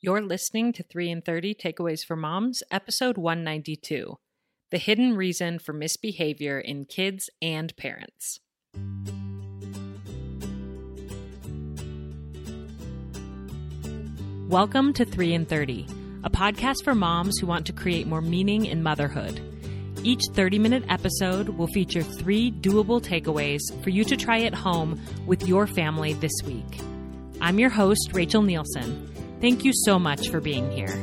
You're listening to 3 in 30 Takeaways for Moms, episode 192 The Hidden Reason for Misbehavior in Kids and Parents. Welcome to 3 in 30, a podcast for moms who want to create more meaning in motherhood. Each 30 minute episode will feature three doable takeaways for you to try at home with your family this week. I'm your host, Rachel Nielson. Thank you so much for being here.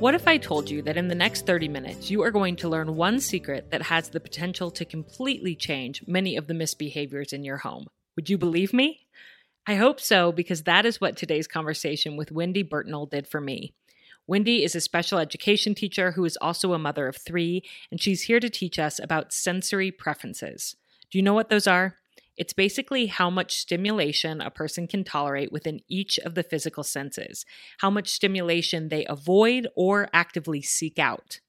What if I told you that in the next 30 minutes you are going to learn one secret that has the potential to completely change many of the misbehaviors in your home? Would you believe me? I hope so, because that is what today's conversation with Wendy Bertagnole did for me. Wendy is a special education teacher who is also a mother of three, and she's here to teach us about sensory preferences. Do you know what those are? It's basically how much stimulation a person can tolerate within each of the physical senses, how much stimulation they avoid or actively seek out.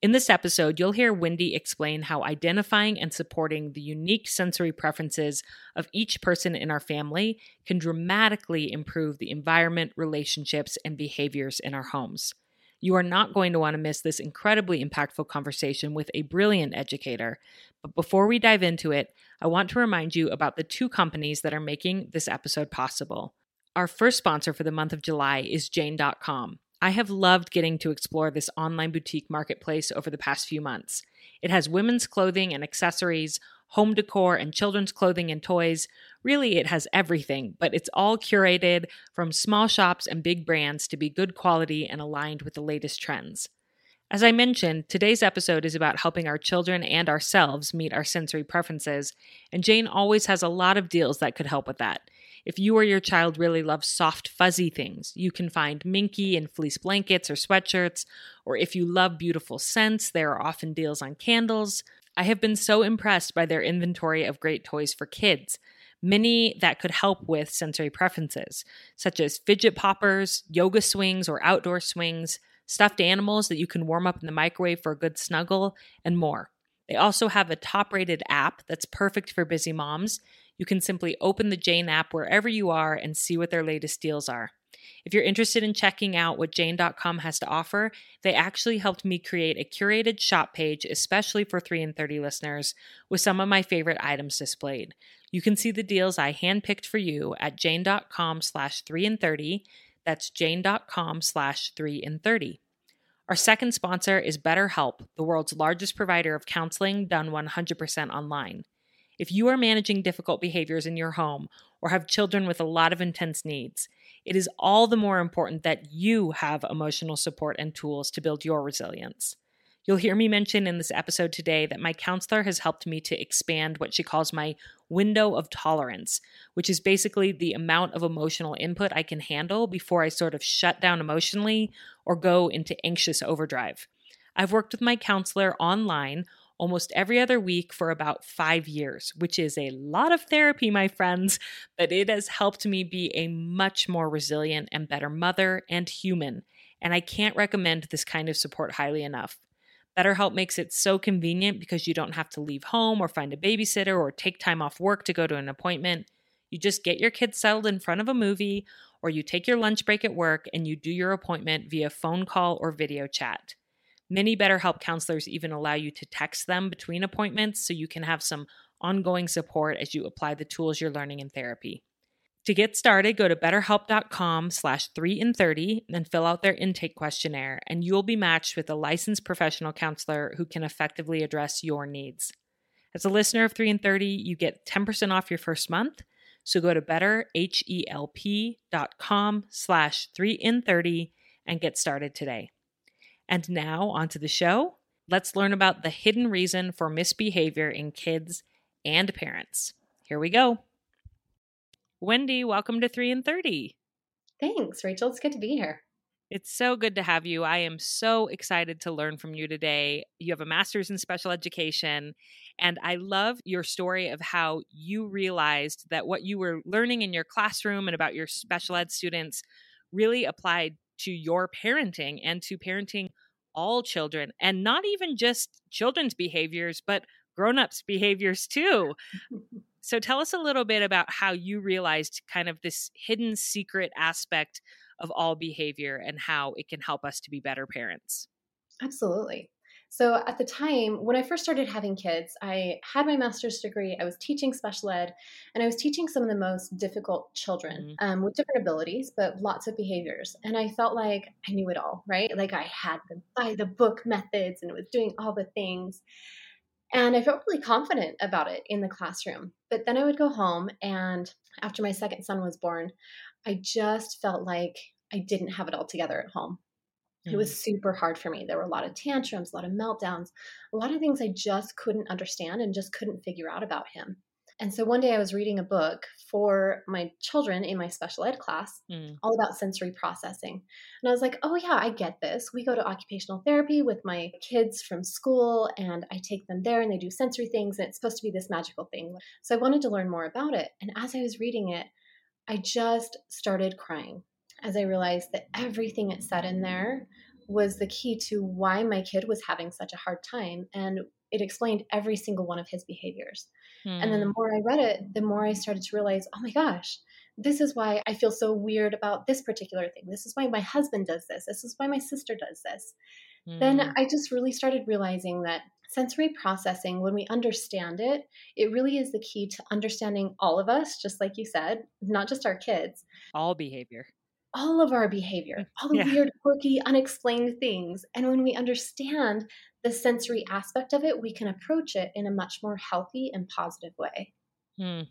In this episode, you'll hear Wendy explain how identifying and supporting the unique sensory preferences of each person in our family can dramatically improve the environment, relationships, and behaviors in our homes. You are not going to want to miss this incredibly impactful conversation with a brilliant educator. But before we dive into it, I want to remind you about the two companies that are making this episode possible. Our first sponsor for the month of July is Jane.com. I have loved getting to explore this online boutique marketplace over the past few months. It has women's clothing and accessories, home decor, and children's clothing and toys. Really, it has everything, but it's all curated from small shops and big brands to be good quality and aligned with the latest trends. As I mentioned, today's episode is about helping our children and ourselves meet our sensory preferences, and Jane always has a lot of deals that could help with that. If you or your child really loves soft, fuzzy things, you can find minky and fleece blankets or sweatshirts. Or if you love beautiful scents, there are often deals on candles. I have been so impressed by their inventory of great toys for kids, many that could help with sensory preferences, such as fidget poppers, yoga swings or outdoor swings, stuffed animals that you can warm up in the microwave for a good snuggle, and more. They also have a top rated app that's perfect for busy moms. You can simply open the Jane app wherever you are and see what their latest deals are. If you're interested in checking out what Jane.com has to offer, they actually helped me create a curated shop page, especially for 3 in 30 listeners, with some of my favorite items displayed. You can see the deals I handpicked for you at jane.com slash 3 in 30. That's jane.com slash 3 in 30. Our second sponsor is BetterHelp, the world's largest provider of counseling done 100% online. If you are managing difficult behaviors in your home or have children with a lot of intense needs, it is all the more important that you have emotional support and tools to build your resilience. You'll hear me mention in this episode today that my counselor has helped me to expand what she calls my window of tolerance, which is basically the amount of emotional input I can handle before I sort of shut down emotionally or go into anxious overdrive. I've worked with my counselor online almost every other week for about five years, which is a lot of therapy, my friends, but it has helped me be a much more resilient and better mother and human. And I can't recommend this kind of support highly enough. BetterHelp makes it so convenient because you don't have to leave home or find a babysitter or take time off work to go to an appointment. You just get your kids settled in front of a movie, or you take your lunch break at work and you do your appointment via phone call or video chat. Many BetterHelp counselors even allow you to text them between appointments so you can have some ongoing support as you apply the tools you're learning in therapy. To get started, go to betterhelp.com slash 3 in 30 and fill out their intake questionnaire, and you'll be matched with a licensed professional counselor who can effectively address your needs. As a listener of 3 in 30, you get 10% off your first month. So go to betterhelp.com slash 3 in 30 and get started today. And now, onto the show. Let's learn about the hidden reason for misbehavior in kids and parents. Here we go. Wendy, welcome to 3 in 30. Thanks, Rachel. It's good to be here. It's so good to have you. I am so excited to learn from you today. You have a master's in special education, and I love your story of how you realized that what you were learning in your classroom and about your special ed students really applied to your parenting and to parenting all children and not even just children's behaviors, but grown-ups behaviors too. So tell us a little bit about how you realized kind of this hidden secret aspect of all behavior and how it can help us to be better parents. Absolutely. So at the time, when I first started having kids, I had my master's degree. I was teaching special ed, and I was teaching some of the most difficult children mm-hmm. um, with different abilities, but lots of behaviors. And I felt like I knew it all, right? Like I had the by the book methods and it was doing all the things. And I felt really confident about it in the classroom. But then I would go home, and after my second son was born, I just felt like I didn't have it all together at home. It was mm. super hard for me. There were a lot of tantrums, a lot of meltdowns, a lot of things I just couldn't understand and just couldn't figure out about him. And so one day I was reading a book for my children in my special ed class mm. all about sensory processing. And I was like, oh, yeah, I get this. We go to occupational therapy with my kids from school, and I take them there and they do sensory things, and it's supposed to be this magical thing. So I wanted to learn more about it. And as I was reading it, I just started crying as I realized that everything it said in there was the key to why my kid was having such a hard time. And it explained every single one of his behaviors. Hmm. And then the hmm. more I read it, the more I started to realize, oh my gosh, this is why I feel so weird about this particular thing. This is why my husband does this. This is why my sister does this. Hmm. Then I just really started realizing that sensory processing, when we understand it, it really is the key to understanding all of us, just like you said, not just our kids. All behavior all of our behavior, mm, all the yeah. weird, quirky, unexplained things. And when we understand the sensory aspect of it, we can approach it in a much more healthy and positive way. Hmm.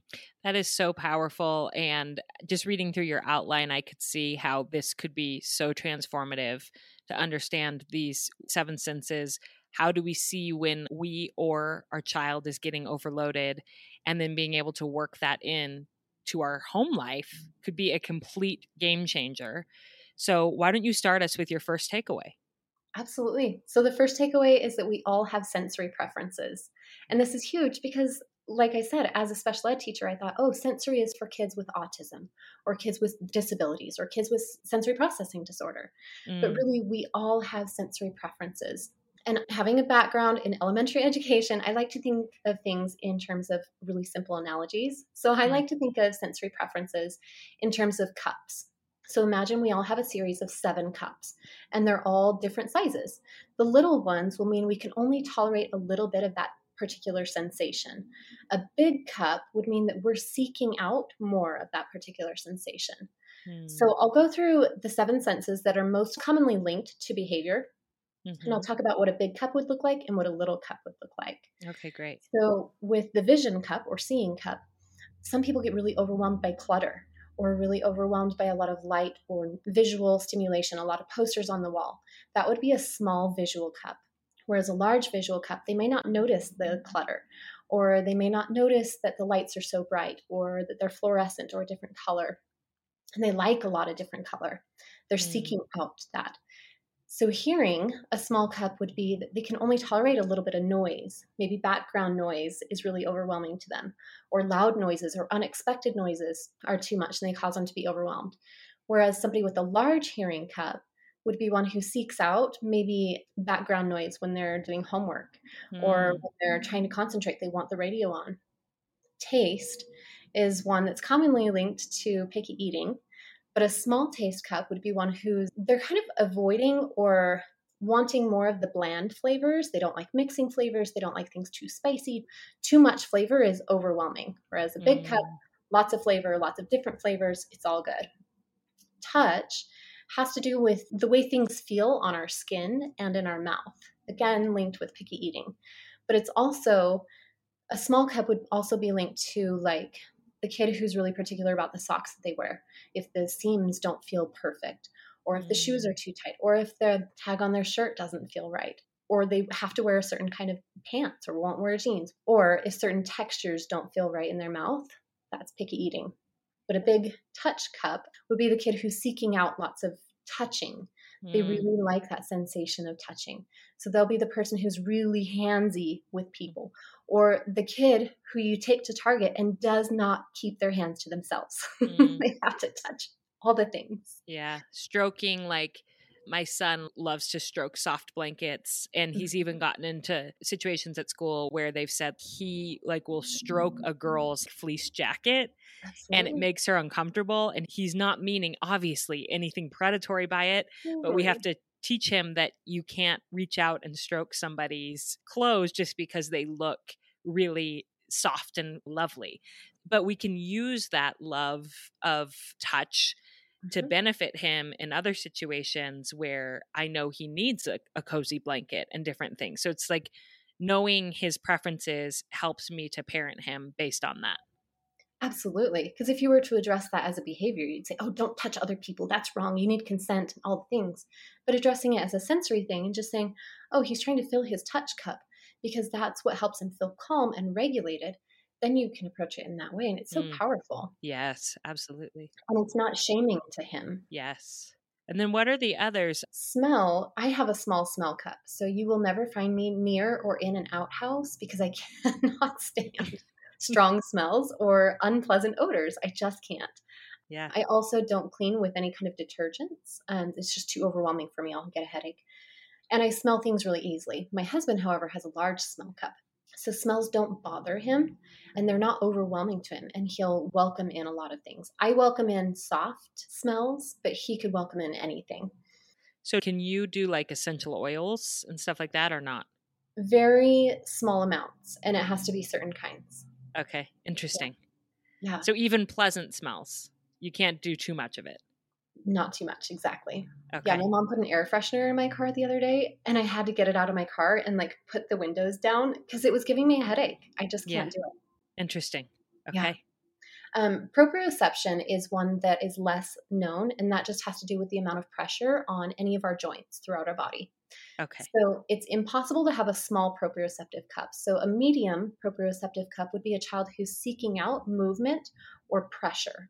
That is so powerful. And just reading through your outline, I could see how this could be so transformative to understand these seven senses. How do we see when we or our child is getting overloaded? And then being able to work that in to our home life could be a complete game changer. So, why don't you start us with your first takeaway? Absolutely. So, the first takeaway is that we all have sensory preferences. And this is huge because, like I said, as a special ed teacher, I thought, oh, sensory is for kids with autism or kids with disabilities or kids with sensory processing disorder. Mm. But really, we all have sensory preferences. And having a background in elementary education, I like to think of things in terms of really simple analogies. So I mm-hmm. like to think of sensory preferences in terms of cups. So imagine we all have a series of seven cups, and they're all different sizes. The little ones will mean we can only tolerate a little bit of that particular sensation. A big cup would mean that we're seeking out more of that particular sensation. Hmm. So I'll go through the seven senses that are most commonly linked to behavior Mm-hmm. And I'll talk about what a big cup would look like and what a little cup would look like. Okay, great. So, with the vision cup or seeing cup, some people get really overwhelmed by clutter or really overwhelmed by a lot of light or visual stimulation, a lot of posters on the wall. That would be a small visual cup. Whereas a large visual cup, they may not notice the clutter, or they may not notice that the lights are so bright, or that they're fluorescent or a different color. And they like a lot of different color. They're mm. seeking out that. So, hearing a small cup would be that they can only tolerate a little bit of noise. Maybe background noise is really overwhelming to them, or loud noises or unexpected noises are too much and they cause them to be overwhelmed. Whereas somebody with a large hearing cup would be one who seeks out maybe background noise when they're doing homework mm. or when they're trying to concentrate, they want the radio on. Taste is one that's commonly linked to picky eating but a small taste cup would be one who's they're kind of avoiding or wanting more of the bland flavors. They don't like mixing flavors. They don't like things too spicy. Too much flavor is overwhelming. Whereas a big mm. cup, lots of flavor, lots of different flavors, it's all good. Touch has to do with the way things feel on our skin and in our mouth. Again, linked with picky eating. But it's also a small cup would also be linked to like the kid who's really particular about the socks that they wear, if the seams don't feel perfect, or if the shoes mm. are too tight, or if the tag on their shirt doesn't feel right, or they have to wear a certain kind of pants or won't wear jeans, or if certain textures don't feel right in their mouth, that's picky eating. But a big touch cup would be the kid who's seeking out lots of touching. They mm. really like that sensation of touching. So they'll be the person who's really handsy with people, or the kid who you take to Target and does not keep their hands to themselves. Mm. they have to touch all the things. Yeah. Stroking like My son loves to stroke soft blankets and he's even Mm-hmm. gotten into situations at school where they've said he like will stroke a girl's fleece jacket and it makes her uncomfortable and he's not meaning obviously anything predatory by it, but we have to teach him that you can't reach out and stroke somebody's clothes just because they look really soft and lovely. But we can use that love of touch to Mhm. benefit him in other situations where I know he needs a, a cozy blanket and different things. So it's like knowing his preferences helps me to parent him based on that. Absolutely. Because if you were to address that as a behavior, you'd say, oh, don't touch other people. That's wrong. You need consent, and all the things. But addressing it as a sensory thing and just saying, oh, he's trying to fill his touch cup because that's what helps him feel calm and regulated, then you can approach it in that way. And it's so Mm. powerful. Yes, absolutely. And it's not shaming to him. Yes. And then what are the others? Smell, I have a small smell cup. So you will never find me near or in an outhouse because I cannot stand strong smells or unpleasant odors. I just can't. Yeah. I also don't clean with any kind of detergents. Um, it's just too overwhelming for me. I'll get a headache. And I smell things really easily. My husband, however, has a large smell cup. So smells don't bother him and they're not overwhelming to him. And he'll welcome in a lot of things. I welcome in soft smells, but he could welcome in anything. So can you do like essential oils and stuff like that or not? Very small amounts, and it has to be certain kinds. Okay. Interesting. Yeah, So even pleasant smells. You can't do too much of it. Not too much, exactly. Okay. Yeah, my mom put an air freshener in my car the other day, and I had to get it out of my car and like put the windows down because it was giving me a headache. I just can't Yeah. do it. Interesting. Yeah. Okay. Um, proprioception is one that is less known, and that just has to do with the amount of pressure on any of our joints throughout our body. Okay. So it's impossible to have a small proprioceptive cup. So a medium proprioceptive cup would be a child who's seeking out movement or pressure.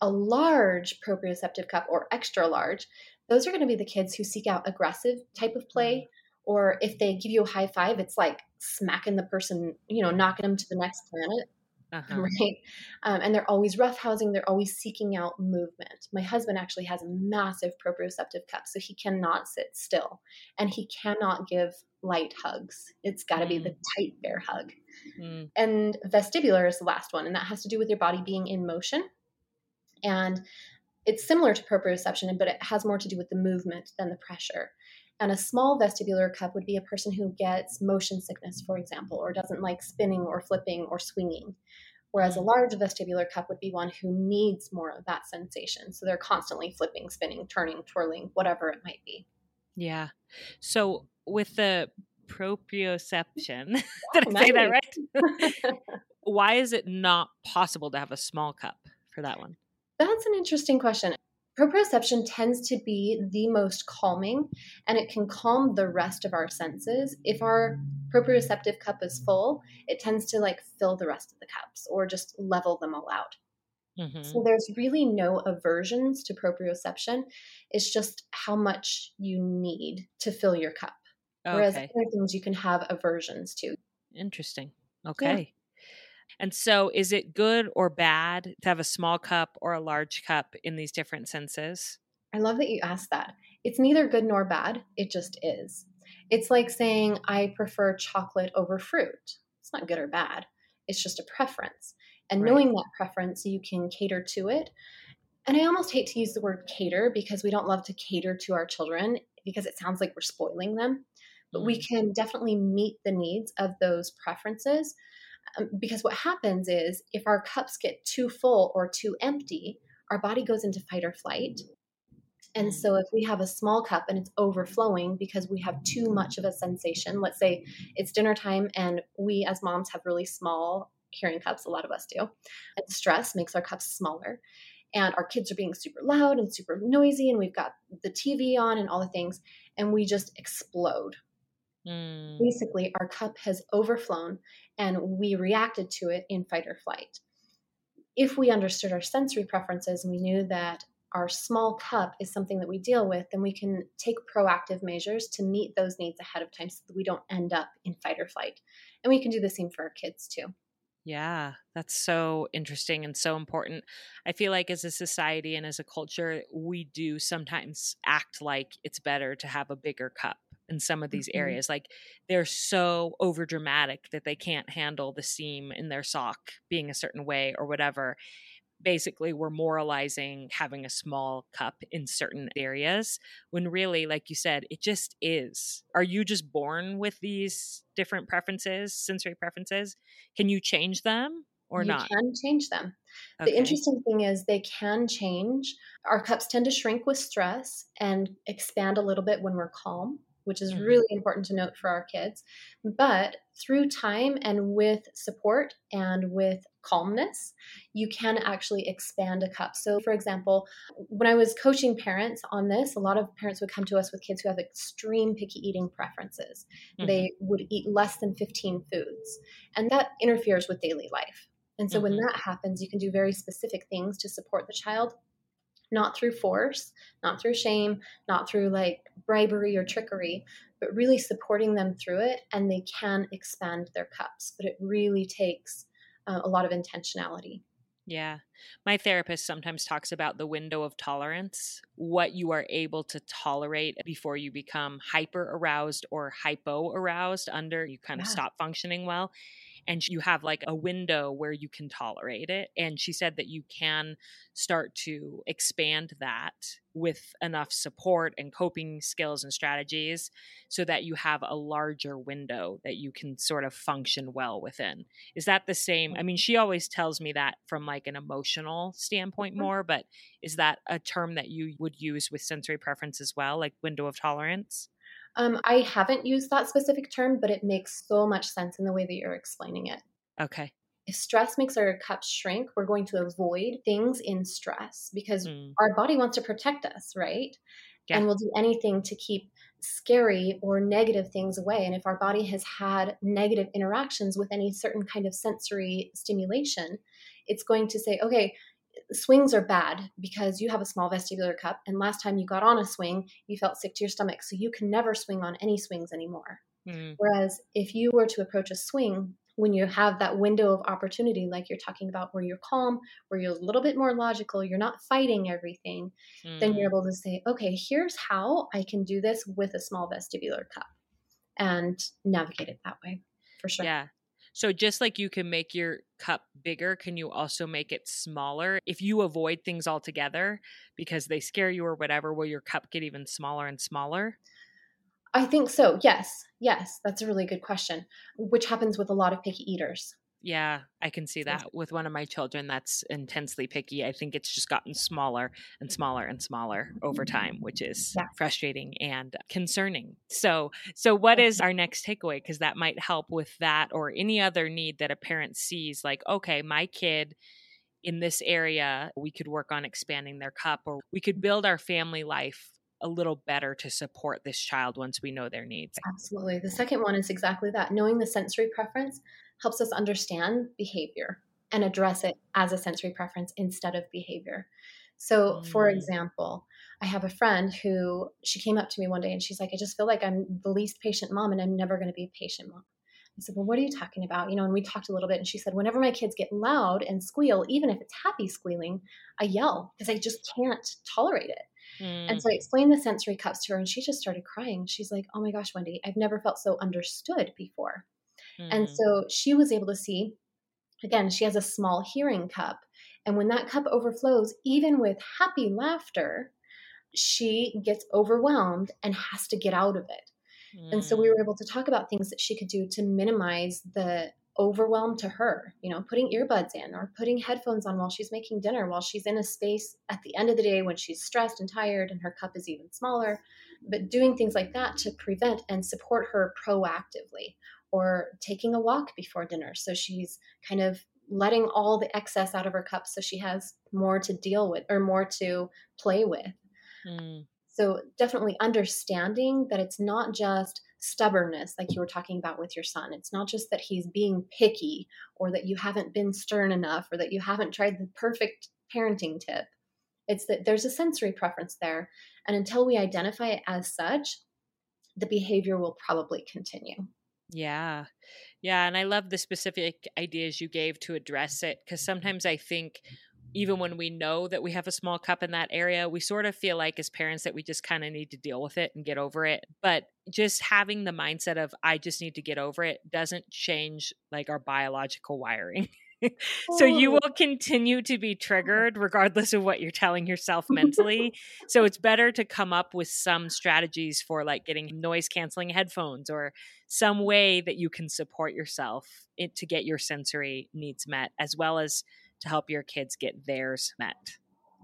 A large proprioceptive cup or extra large, those are going to be the kids who seek out aggressive type of play. Or if they give you a high five, it's like smacking the person, you know, knocking them to the next planet Uh-huh. right? Um, and they're always roughhousing. They're always seeking out movement. My husband actually has a massive proprioceptive cup, so he cannot sit still, and he cannot give light hugs. It's got to be the tight bear hug. Mm. And vestibular is the last one, and that has to do with your body being in motion. And it's similar to proprioception, but it has more to do with the movement than the pressure. And a small vestibular cup would be a person who gets motion sickness, for example, or doesn't like spinning or flipping or swinging. Whereas a mm. large vestibular cup would be one who needs more of that sensation. So they're constantly flipping, spinning, turning, twirling, whatever it might be. Yeah. So with the proprioception, did I say that right? Why is it not possible to have a small cup for that one? That's an interesting question. Proprioception tends to be the most calming and it can calm the rest of our senses. If our proprioceptive cup is full, it tends to like fill the rest of the cups or just level them all out. Mhm. So there's really no aversions to proprioception. It's just how much you need to fill your cup. Whereas other things you can have aversions to. Interesting. Okay. And so is it good or bad to have a small cup or a large cup in these different senses? I love that you asked that. It's neither good nor bad, it just is. It's like saying, I prefer chocolate over fruit. It's not good or bad, it's just a preference. And Right. knowing that preference, you can cater to it. And I almost hate to use the word cater because we don't love to cater to our children because it sounds like we're spoiling them. But we mm. can definitely meet the needs of those preferences. Um, because what happens is if our cups get too full or too empty, our body goes into fight or flight. And so, if we have a small cup and it's overflowing because we have too much of a sensation, let's say it's dinner time and we as moms have really small hearing cups, a lot of us do, and stress makes our cups smaller. And our kids are being super loud and super noisy, and we've got the TV on and all the things, and we just explode. Mm. Basically, our cup has overflown and we reacted to it in fight or flight. If we understood our sensory preferences and we knew that our small cup is something that we deal with, then we can take proactive measures to meet those needs ahead of time so that we don't end up in fight or flight. And we can do the same for our kids too. Yeah, that's so interesting and so important. I feel like as a society and as a culture, we do sometimes act like it's better to have a bigger cup in some of these mm-hmm. areas. Like they're so over dramatic that they can't handle the seam in their sock being a certain way or whatever basically we're moralizing having a small cup in certain areas when really like you said it just is are you just born with these different preferences sensory preferences can you change them or you not can change them okay. the interesting thing is they can change our cups tend to shrink with stress and expand a little bit when we're calm which is mm-hmm. really important to note for our kids. But through time and with support and with calmness, you can actually expand a cup. So, for example, when I was coaching parents on this, a lot of parents would come to us with kids who have extreme picky eating preferences. Mm-hmm. They would eat less than 15 foods, and that interferes with daily life. And so, mm-hmm. when that happens, you can do very specific things to support the child not through force, not through shame, not through like bribery or trickery, but really supporting them through it. And they can expand their cups, but it really takes uh, a lot of intentionality. Yeah. My therapist sometimes talks about the window of tolerance, what you are able to tolerate before you become hyper aroused or hypo aroused under, you kind of stop functioning well and you have like a window where you can tolerate it. And she said that you can start to expand that with enough support and coping skills and strategies so that you have a larger window that you can sort of function well within. Is that the same? I mean, she always tells me that from like an emotional standpoint mm-hmm. more, but is that a term that you would use with sensory preference as well, like window of tolerance? Um, I haven't used that specific term, but it makes so much sense in the way that you're explaining it. Okay. If stress makes our cups shrink, we're going to avoid things in stress because mm. our body wants to protect us, right? Yeah. And we'll do anything to keep scary or negative things away. And if our body has had negative interactions with any certain kind of sensory stimulation, it's going to say, okay, swings are bad because you have a small vestibular cup and last time you got on a swing you felt sick to your stomach so you can never swing on any swings anymore mm. whereas if you were to approach a swing when you have that window of opportunity like you're talking about where you're calm where you're a little bit more logical you're not fighting everything mm. then you're mm. able to say okay here's how i can do this with a small vestibular cup and navigate it that way for sure yeah so just like you can make your cup bigger, can you also make it smaller? If you avoid things altogether because they scare you or whatever, will your cup get even smaller and smaller? I think so. Yes. Yes. That's a really good question, which happens with a lot of picky eaters. Yeah, I can see that with one of my children that's intensely picky. I think it's just gotten smaller and smaller and smaller over time, mm-hmm. which is yeah. frustrating and concerning. So, so what is our next takeaway because that might help with that or any other need that a parent sees like, okay, my kid in this area, we could work on expanding their cup or we could build our family life a little better to support this child once we know their needs. Absolutely. The second one is exactly that knowing the sensory preference helps us understand behavior and address it as a sensory preference instead of behavior. So, for mm. example, I have a friend who she came up to me one day and she's like, I just feel like I'm the least patient mom and I'm never going to be a patient mom. I said, Well, what are you talking about? You know, and we talked a little bit and she said, Whenever my kids get loud and squeal, even if it's happy squealing, I yell because I just can't tolerate it. Mm. And so I explained the sensory cups to her and she just started crying. She's like, Oh my gosh, Wendy, I've never felt so understood before. Mm. And so she was able to see, again, she has a small hearing cup. And when that cup overflows, even with happy laughter, she gets overwhelmed and has to get out of it. Mm. And so we were mm. able to talk about things that she could do to minimize the overwhelm to her, you know, putting earbuds in or putting headphones on while she's making dinner, while she's in a space at the end of the day when she's stressed and tired and her cup is even smaller. But doing things like that to prevent and support her proactively or taking a walk before dinner. So she's kind of letting all the excess out of her cup so she has more to deal with or more to play with. Mm. So definitely understanding that it's not just stubbornness, like you were talking about with your son. It's not just that he's being picky or that you haven't been stern enough or that you haven't tried the perfect parenting tip. It's that there's a sensory preference there. And until we identify it as such, the behavior will probably continue. Yeah. Yeah. And I love the specific ideas you gave to address it because sometimes I think even when we know that we have a small cup in that area, we sort of feel like as parents that we just kind of need to deal with it and get over it. But just having the mindset of, I just need to get over it doesn't change like our biological wiring. so you oh. will continue to be oh. triggered regardless of what you're telling yourself mentally. so it's better to come up with some strategies for like getting noise canceling headphones or some way that you can support yourself to get your sensory needs met as well as to help your kids get theirs met.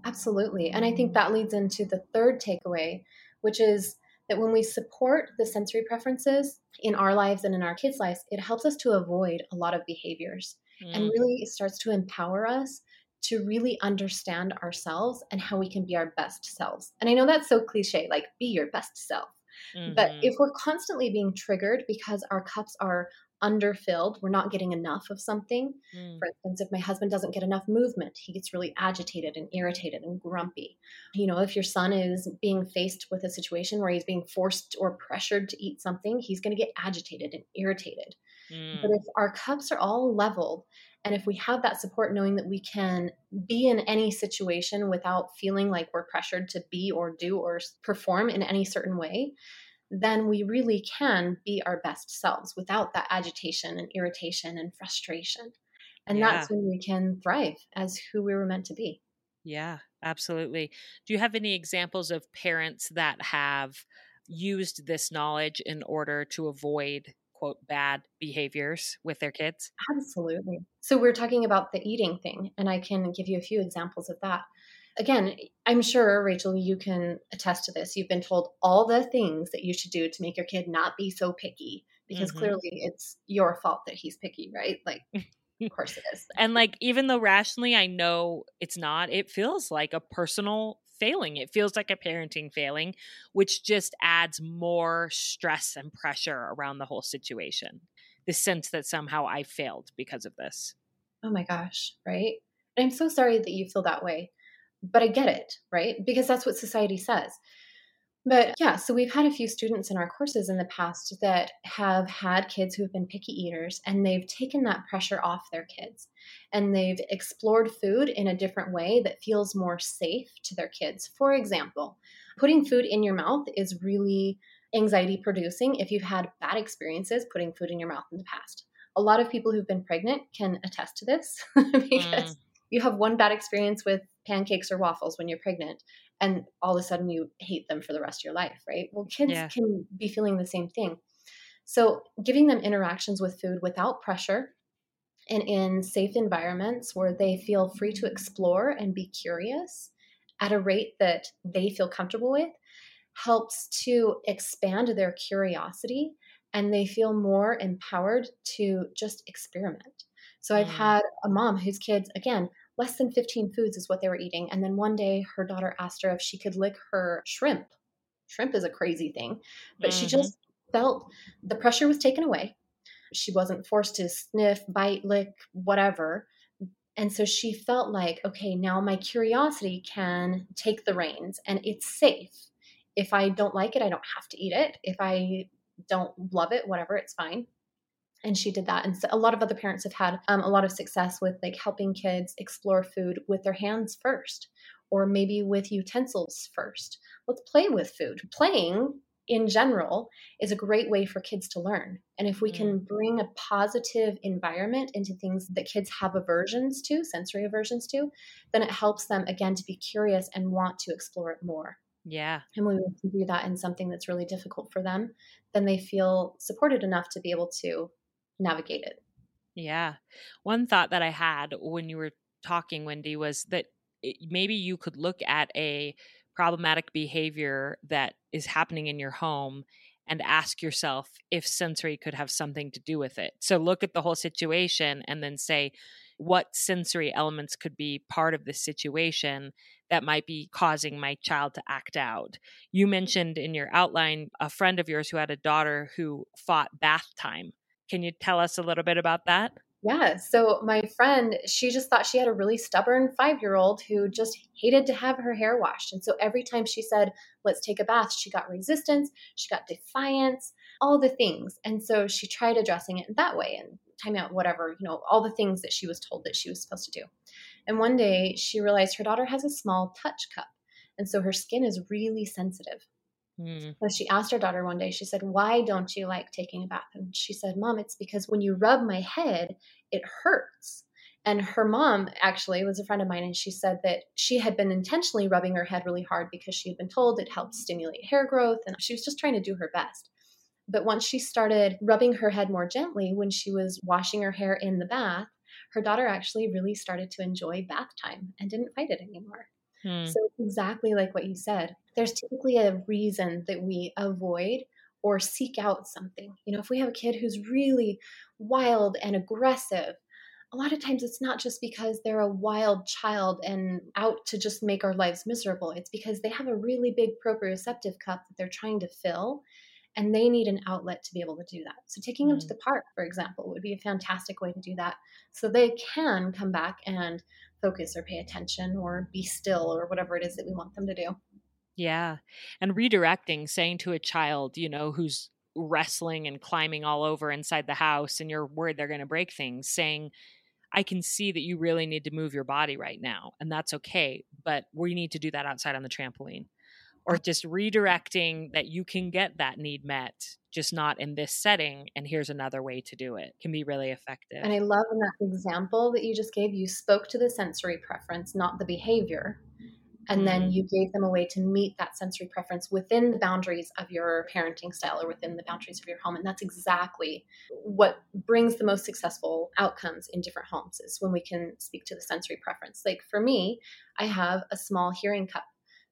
Absolutely. And I think that leads into the third takeaway, which is that when we support the sensory preferences in our lives and in our kids' lives, it helps us to avoid a lot of behaviors mm. and really it starts to empower us to really understand ourselves and how we can be our best selves. And I know that's so cliche, like be your best self. Mm-hmm. But if we're constantly being triggered because our cups are underfilled, we're not getting enough of something. Mm. For instance, if my husband doesn't get enough movement, he gets really agitated and irritated and grumpy. You know, if your son is being faced with a situation where he's being forced or pressured to eat something, he's going to get agitated and irritated. Mm. But if our cups are all leveled, and if we have that support, knowing that we can be in any situation without feeling like we're pressured to be or do or perform in any certain way, then we really can be our best selves without that agitation and irritation and frustration. And yeah. that's when we can thrive as who we were meant to be. Yeah, absolutely. Do you have any examples of parents that have used this knowledge in order to avoid quote bad behaviors with their kids? Absolutely. So we're talking about the eating thing and I can give you a few examples of that again, I'm sure, Rachel, you can attest to this. You've been told all the things that you should do to make your kid not be so picky because mm-hmm. clearly it's your fault that he's picky, right? Like, of course it is. and like, even though rationally I know it's not, it feels like a personal failing. It feels like a parenting failing, which just adds more stress and pressure around the whole situation. The sense that somehow I failed because of this. Oh my gosh, right? I'm so sorry that you feel that way but I get it, right? Because that's what society says. But yeah, so we've had a few students in our courses in the past that have had kids who have been picky eaters and they've taken that pressure off their kids and they've explored food in a different way that feels more safe to their kids. For example, putting food in your mouth is really anxiety producing if you've had bad experiences putting food in your mouth in the past. A lot of people who've been pregnant can attest to this because mm. you have one bad experience with pancakes or waffles when you're pregnant and all of a sudden you hate them for the rest of your life, right? Well, kids yeah. can be feeling the same thing. So, giving them interactions with food without pressure and in safe environments where they feel free to explore and be curious at a rate that they feel comfortable with helps to expand their curiosity and they feel more empowered to just experiment. So, I've had a mom whose kids, again, less than 15 foods is what they were eating. And then one day her daughter asked her if she could lick her shrimp. Shrimp is a crazy thing, but mm-hmm. she just felt the pressure was taken away. She wasn't forced to sniff, bite, lick, whatever. And so she felt like, okay, now my curiosity can take the reins and it's safe. If I don't like it, I don't have to eat it. If I don't love it, whatever, it's fine and she did that. And so a lot of other parents have had um, a lot of success with like helping kids explore food with their hands first or maybe with utensils first. Let's play with food. Playing in general is a great way for kids to learn. And if we can mm. bring a positive environment into things that kids have aversions to sensory aversions to then it helps them again to be curious and want to explore it more. Yeah. And when we can do that in something that's really difficult for them, then they feel supported enough to be able to navigate it. Yeah. One thought that I had when you were talking, Wendy, was that maybe you could look at a problematic behavior that is happening in your home and ask yourself if sensory could have something to do with it. So look at the whole situation and then say, what sensory elements could be part of this situation that might be causing my child to act out. You mentioned in your outline a friend of yours who had a daughter who fought bath time can you tell us a little bit about that? Yeah. So my friend, she just thought she had a really stubborn five year old who just hated to have her hair washed. And so every time she said, let's take a bath, she got resistance, she got defiance. all the things. And so she tried addressing it that way and time out, whatever, you know, all the things that she was told that she was supposed to do. And one day she realized her daughter has a small touch cup. And so her skin is really sensitive. Mm. So she asked her daughter one day, she said, Why don't you like taking a bath? And she said, Mom, it's because when you rub my head, it hurts. And her mom actually was a friend of mine, and she said that she had been intentionally rubbing her head really hard because she had been told it helped stimulate hair growth, and she was just trying to do her best. But once she started rubbing her head more gently when she was washing her hair in the bath, her daughter actually really started to enjoy bath time and didn't fight it anymore. Hmm. So, exactly like what you said, there's typically a reason that we avoid or seek out something. You know, if we have a kid who's really wild and aggressive, a lot of times it's not just because they're a wild child and out to just make our lives miserable. It's because they have a really big proprioceptive cup that they're trying to fill and they need an outlet to be able to do that. So taking mm. them to mm. the park, for example, would be a fantastic way to do that. So they can come back and focus or pay attention or be still or whatever it is that we want them to do. Yeah. And redirecting, saying to a child, you know, who's wrestling and climbing all over inside the house and you're worried they're going to break things, saying, I can see that you really need to move your body right now, and that's okay, but we need to do that outside on the trampoline or just redirecting that you can get that need met just not in this setting and here's another way to do it can be really effective and i love in that example that you just gave you spoke to the sensory preference not the behavior and then mm-hmm. you gave them a way to meet that sensory preference within the boundaries of your parenting style or within the boundaries of your home and that's exactly what brings the most successful outcomes in different homes is when we can speak to the sensory preference like for me i have a small hearing cup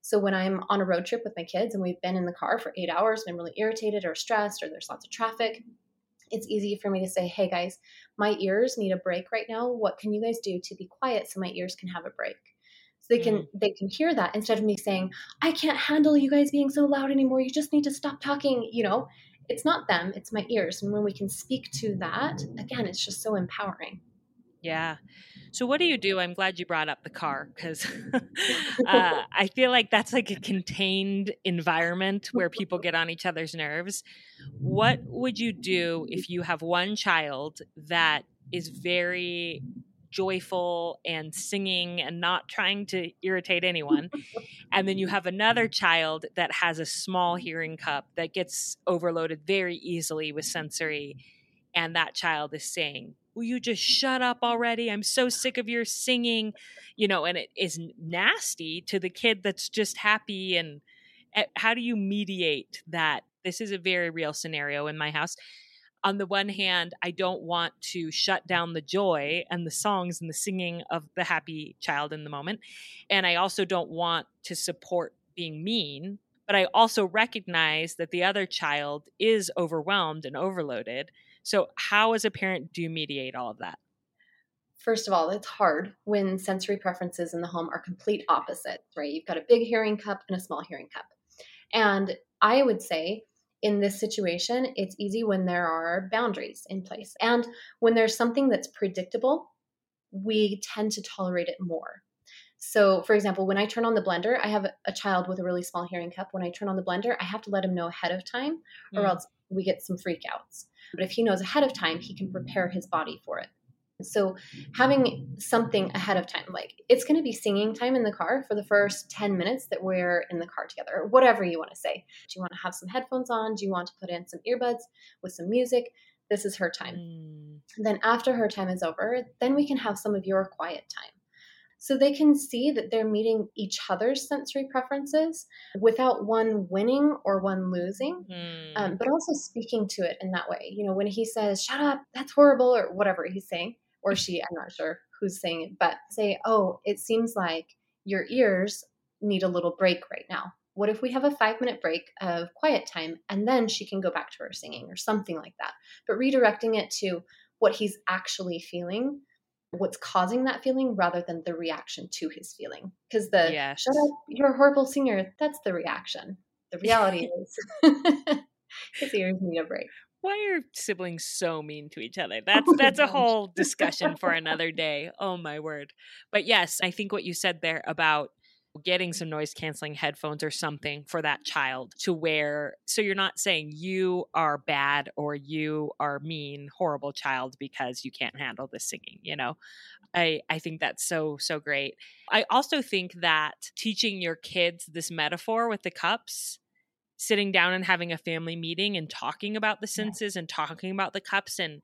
so when I'm on a road trip with my kids and we've been in the car for eight hours and I'm really irritated or stressed or there's lots of traffic, it's easy for me to say, hey guys, my ears need a break right now. What can you guys do to be quiet so my ears can have a break? So they can mm. they can hear that instead of me saying, I can't handle you guys being so loud anymore. You just need to stop talking, you know. It's not them, it's my ears. And when we can speak to that, again, it's just so empowering. Yeah. So, what do you do? I'm glad you brought up the car because uh, I feel like that's like a contained environment where people get on each other's nerves. What would you do if you have one child that is very joyful and singing and not trying to irritate anyone. and then you have another child that has a small hearing cup that gets overloaded very easily with sensory. And that child is saying, will you just shut up already? I'm so sick of your singing, you know, and it is nasty to the kid that's just happy. And eh, how do you mediate that? This is a very real scenario in my house. On the one hand, I don't want to shut down the joy and the songs and the singing of the happy child in the moment. And I also don't want to support being mean but I also recognize that the other child is overwhelmed and overloaded. So, how, as a parent, do you mediate all of that? First of all, it's hard when sensory preferences in the home are complete opposites, right? You've got a big hearing cup and a small hearing cup. And I would say in this situation, it's easy when there are boundaries in place. And when there's something that's predictable, we tend to tolerate it more. So, for example, when I turn on the blender, I have a child with a really small hearing cup. When I turn on the blender, I have to let him know ahead of time, or mm. else we get some freakouts. But if he knows ahead of time, he can prepare his body for it. So, having something ahead of time, like it's going to be singing time in the car for the first 10 minutes that we're in the car together, or whatever you want to say. Do you want to have some headphones on? Do you want to put in some earbuds with some music? This is her time. Mm. Then, after her time is over, then we can have some of your quiet time so they can see that they're meeting each other's sensory preferences without one winning or one losing, mm. um, but also speaking to it in that way. You know, when he says, shut up, that's horrible, or whatever he's saying, or she, I'm not sure who's saying it, but say, oh, it seems like your ears need a little break right now. What if we have a five minute break of quiet time and then she can go back to her singing or something like that? But redirecting it to what he's actually feeling what's causing that feeling rather than the reaction to his feeling. Because the yes. shut up, you're a horrible singer, that's the reaction. The reality is his ears need a break. Why are siblings so mean to each other? That's oh that's a whole discussion for another day. Oh my word. But yes, I think what you said there about getting some noise canceling headphones or something for that child to wear. So you're not saying you are bad or you are mean, horrible child because you can't handle the singing, you know? I, I think that's so, so great. I also think that teaching your kids this metaphor with the cups sitting down and having a family meeting and talking about the senses yeah. and talking about the cups and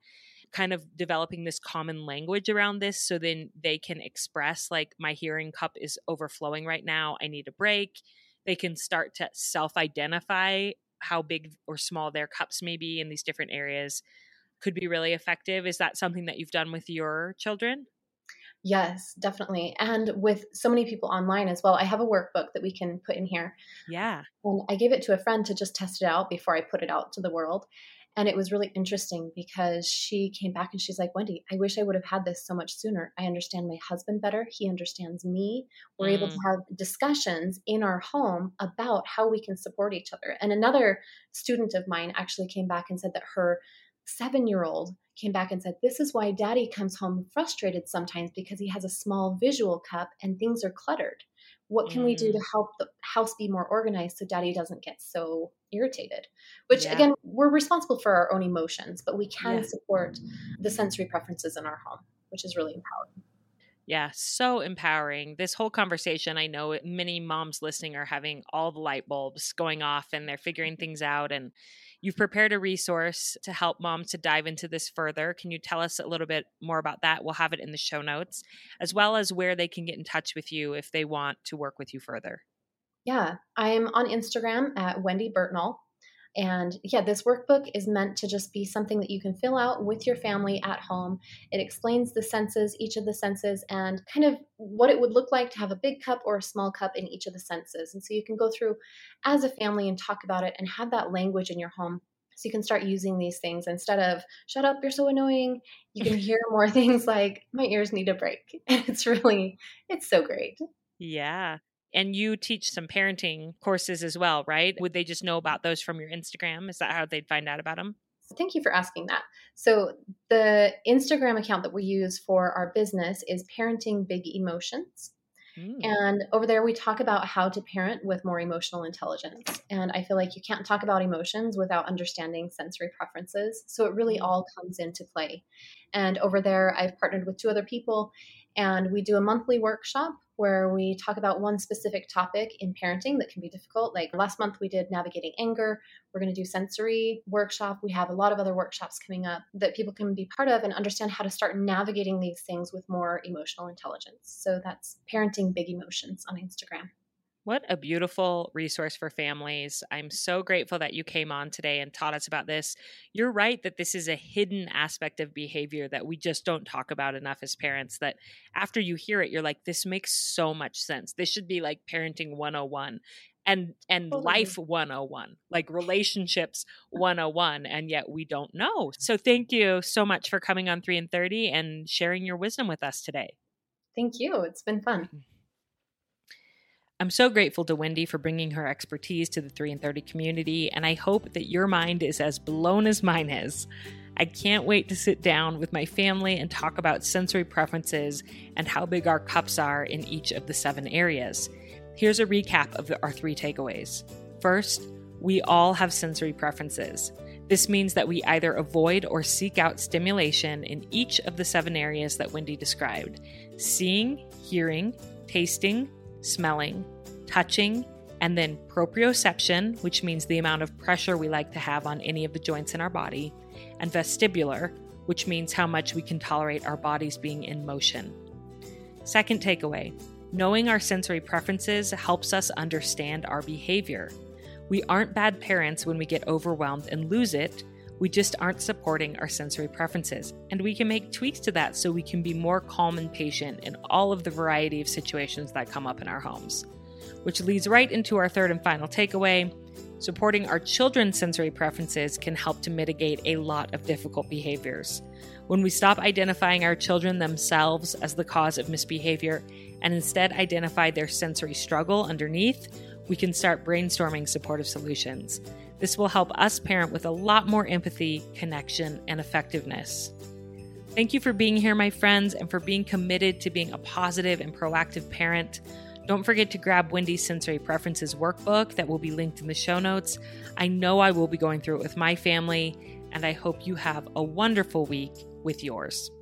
kind of developing this common language around this so then they can express like my hearing cup is overflowing right now i need a break they can start to self-identify how big or small their cups may be in these different areas could be really effective is that something that you've done with your children Yes, definitely. And with so many people online as well, I have a workbook that we can put in here. Yeah. And I gave it to a friend to just test it out before I put it out to the world. And it was really interesting because she came back and she's like, Wendy, I wish I would have had this so much sooner. I understand my husband better. He understands me. We're mm. able to mm. have discussions in our home about how we can support each other. And another student of mine actually came back and said that her seven year old came back and said, This is why daddy comes home frustrated sometimes because he has a small visual cup and things are cluttered. What can mm. we do to mm. help the house be more organized so daddy doesn't get so irritated? Which, yeah. again, we're responsible for our own emotions, but we can yeah. support the sensory preferences in our home, which is really empowering. Yeah, so empowering. This whole conversation, I know many moms listening are having all the light bulbs going off and they're figuring things out. And You've prepared a resource to help moms to dive into this further. Can you tell us a little bit more about that? We'll have it in the show notes, as well as where they can get in touch with you if they want to work with you further. Yeah, I'm on Instagram at Wendy Bertagnole. And yeah, this workbook is meant to just be something that you can fill out with your family at home. It explains the senses, each of the senses, and kind of what it would look like to have a big cup or a small cup in each of the senses. And so you can go through as a family and talk about it and have that language in your home. So you can start using these things instead of shut up, you're so annoying. You can hear more things like my ears need a break. And it's really, it's so great. Yeah. And you teach some parenting courses as well, right? Would they just know about those from your Instagram? Is that how they'd find out about them? Thank you for asking that. So, the Instagram account that we use for our business is Parenting Big Emotions. Mm. And over there, we talk about how to parent with more emotional intelligence. And I feel like you can't talk about emotions without understanding sensory preferences. So it really mm. all comes into play. And over there, I've partnered with two other people, and we do a monthly workshop where we talk about one specific topic in parenting that can be difficult. Like last month, we did navigating anger. We're going to do sensory workshop. We have a lot of other workshops coming up that people can be part of and understand how to start navigating these things with more emotional intelligence. So that's parenting big emotions on Instagram. What a beautiful resource for families. I'm so grateful that you came on today and taught us about this. You're right that this is a hidden aspect of behavior that we just don't talk about enough as parents. That after you hear it, you're like, this makes so much sense. This should be like parenting 101 and and totally. life 101 like relationships 101 and yet we don't know so thank you so much for coming on 3 in 30 and sharing your wisdom with us today thank you it's been fun mm-hmm. I'm so grateful to Wendy for bringing her expertise to the 3 in 30 community, and I hope that your mind is as blown as mine is. I can't wait to sit down with my family and talk about sensory preferences and how big our cups are in each of the seven areas. Here's a recap of our three takeaways. First, we all have sensory preferences. This means that we either avoid or seek out stimulation in each of the seven areas that Wendy described seeing, hearing, tasting, smelling, touching, and then proprioception, which means the amount of pressure we like to have on any of the joints in our body, and vestibular, which means how much we can tolerate our bodies being in motion. Second takeaway knowing our sensory preferences helps us understand our behavior. We aren't bad parents when we get overwhelmed and lose it. We just aren't supporting our sensory preferences. And we can make tweaks to that so we can be more calm and patient in all of the variety of situations that come up in our homes which leads right into our third and final takeaway. Supporting our children's sensory preferences can help to mitigate a lot of difficult behaviors. When we stop identifying our children themselves as the cause of misbehavior and instead identify their sensory struggle underneath, we can start brainstorming supportive solutions. This will help us parent with a lot more empathy, connection, and effectiveness. Thank you for being here, my friends, and for being committed to being a positive and proactive parent. Don't forget to grab Wendy's Sensory Preferences workbook that will be linked in the show notes. I know I will be going through it with my family, and I hope you have a wonderful week with yours.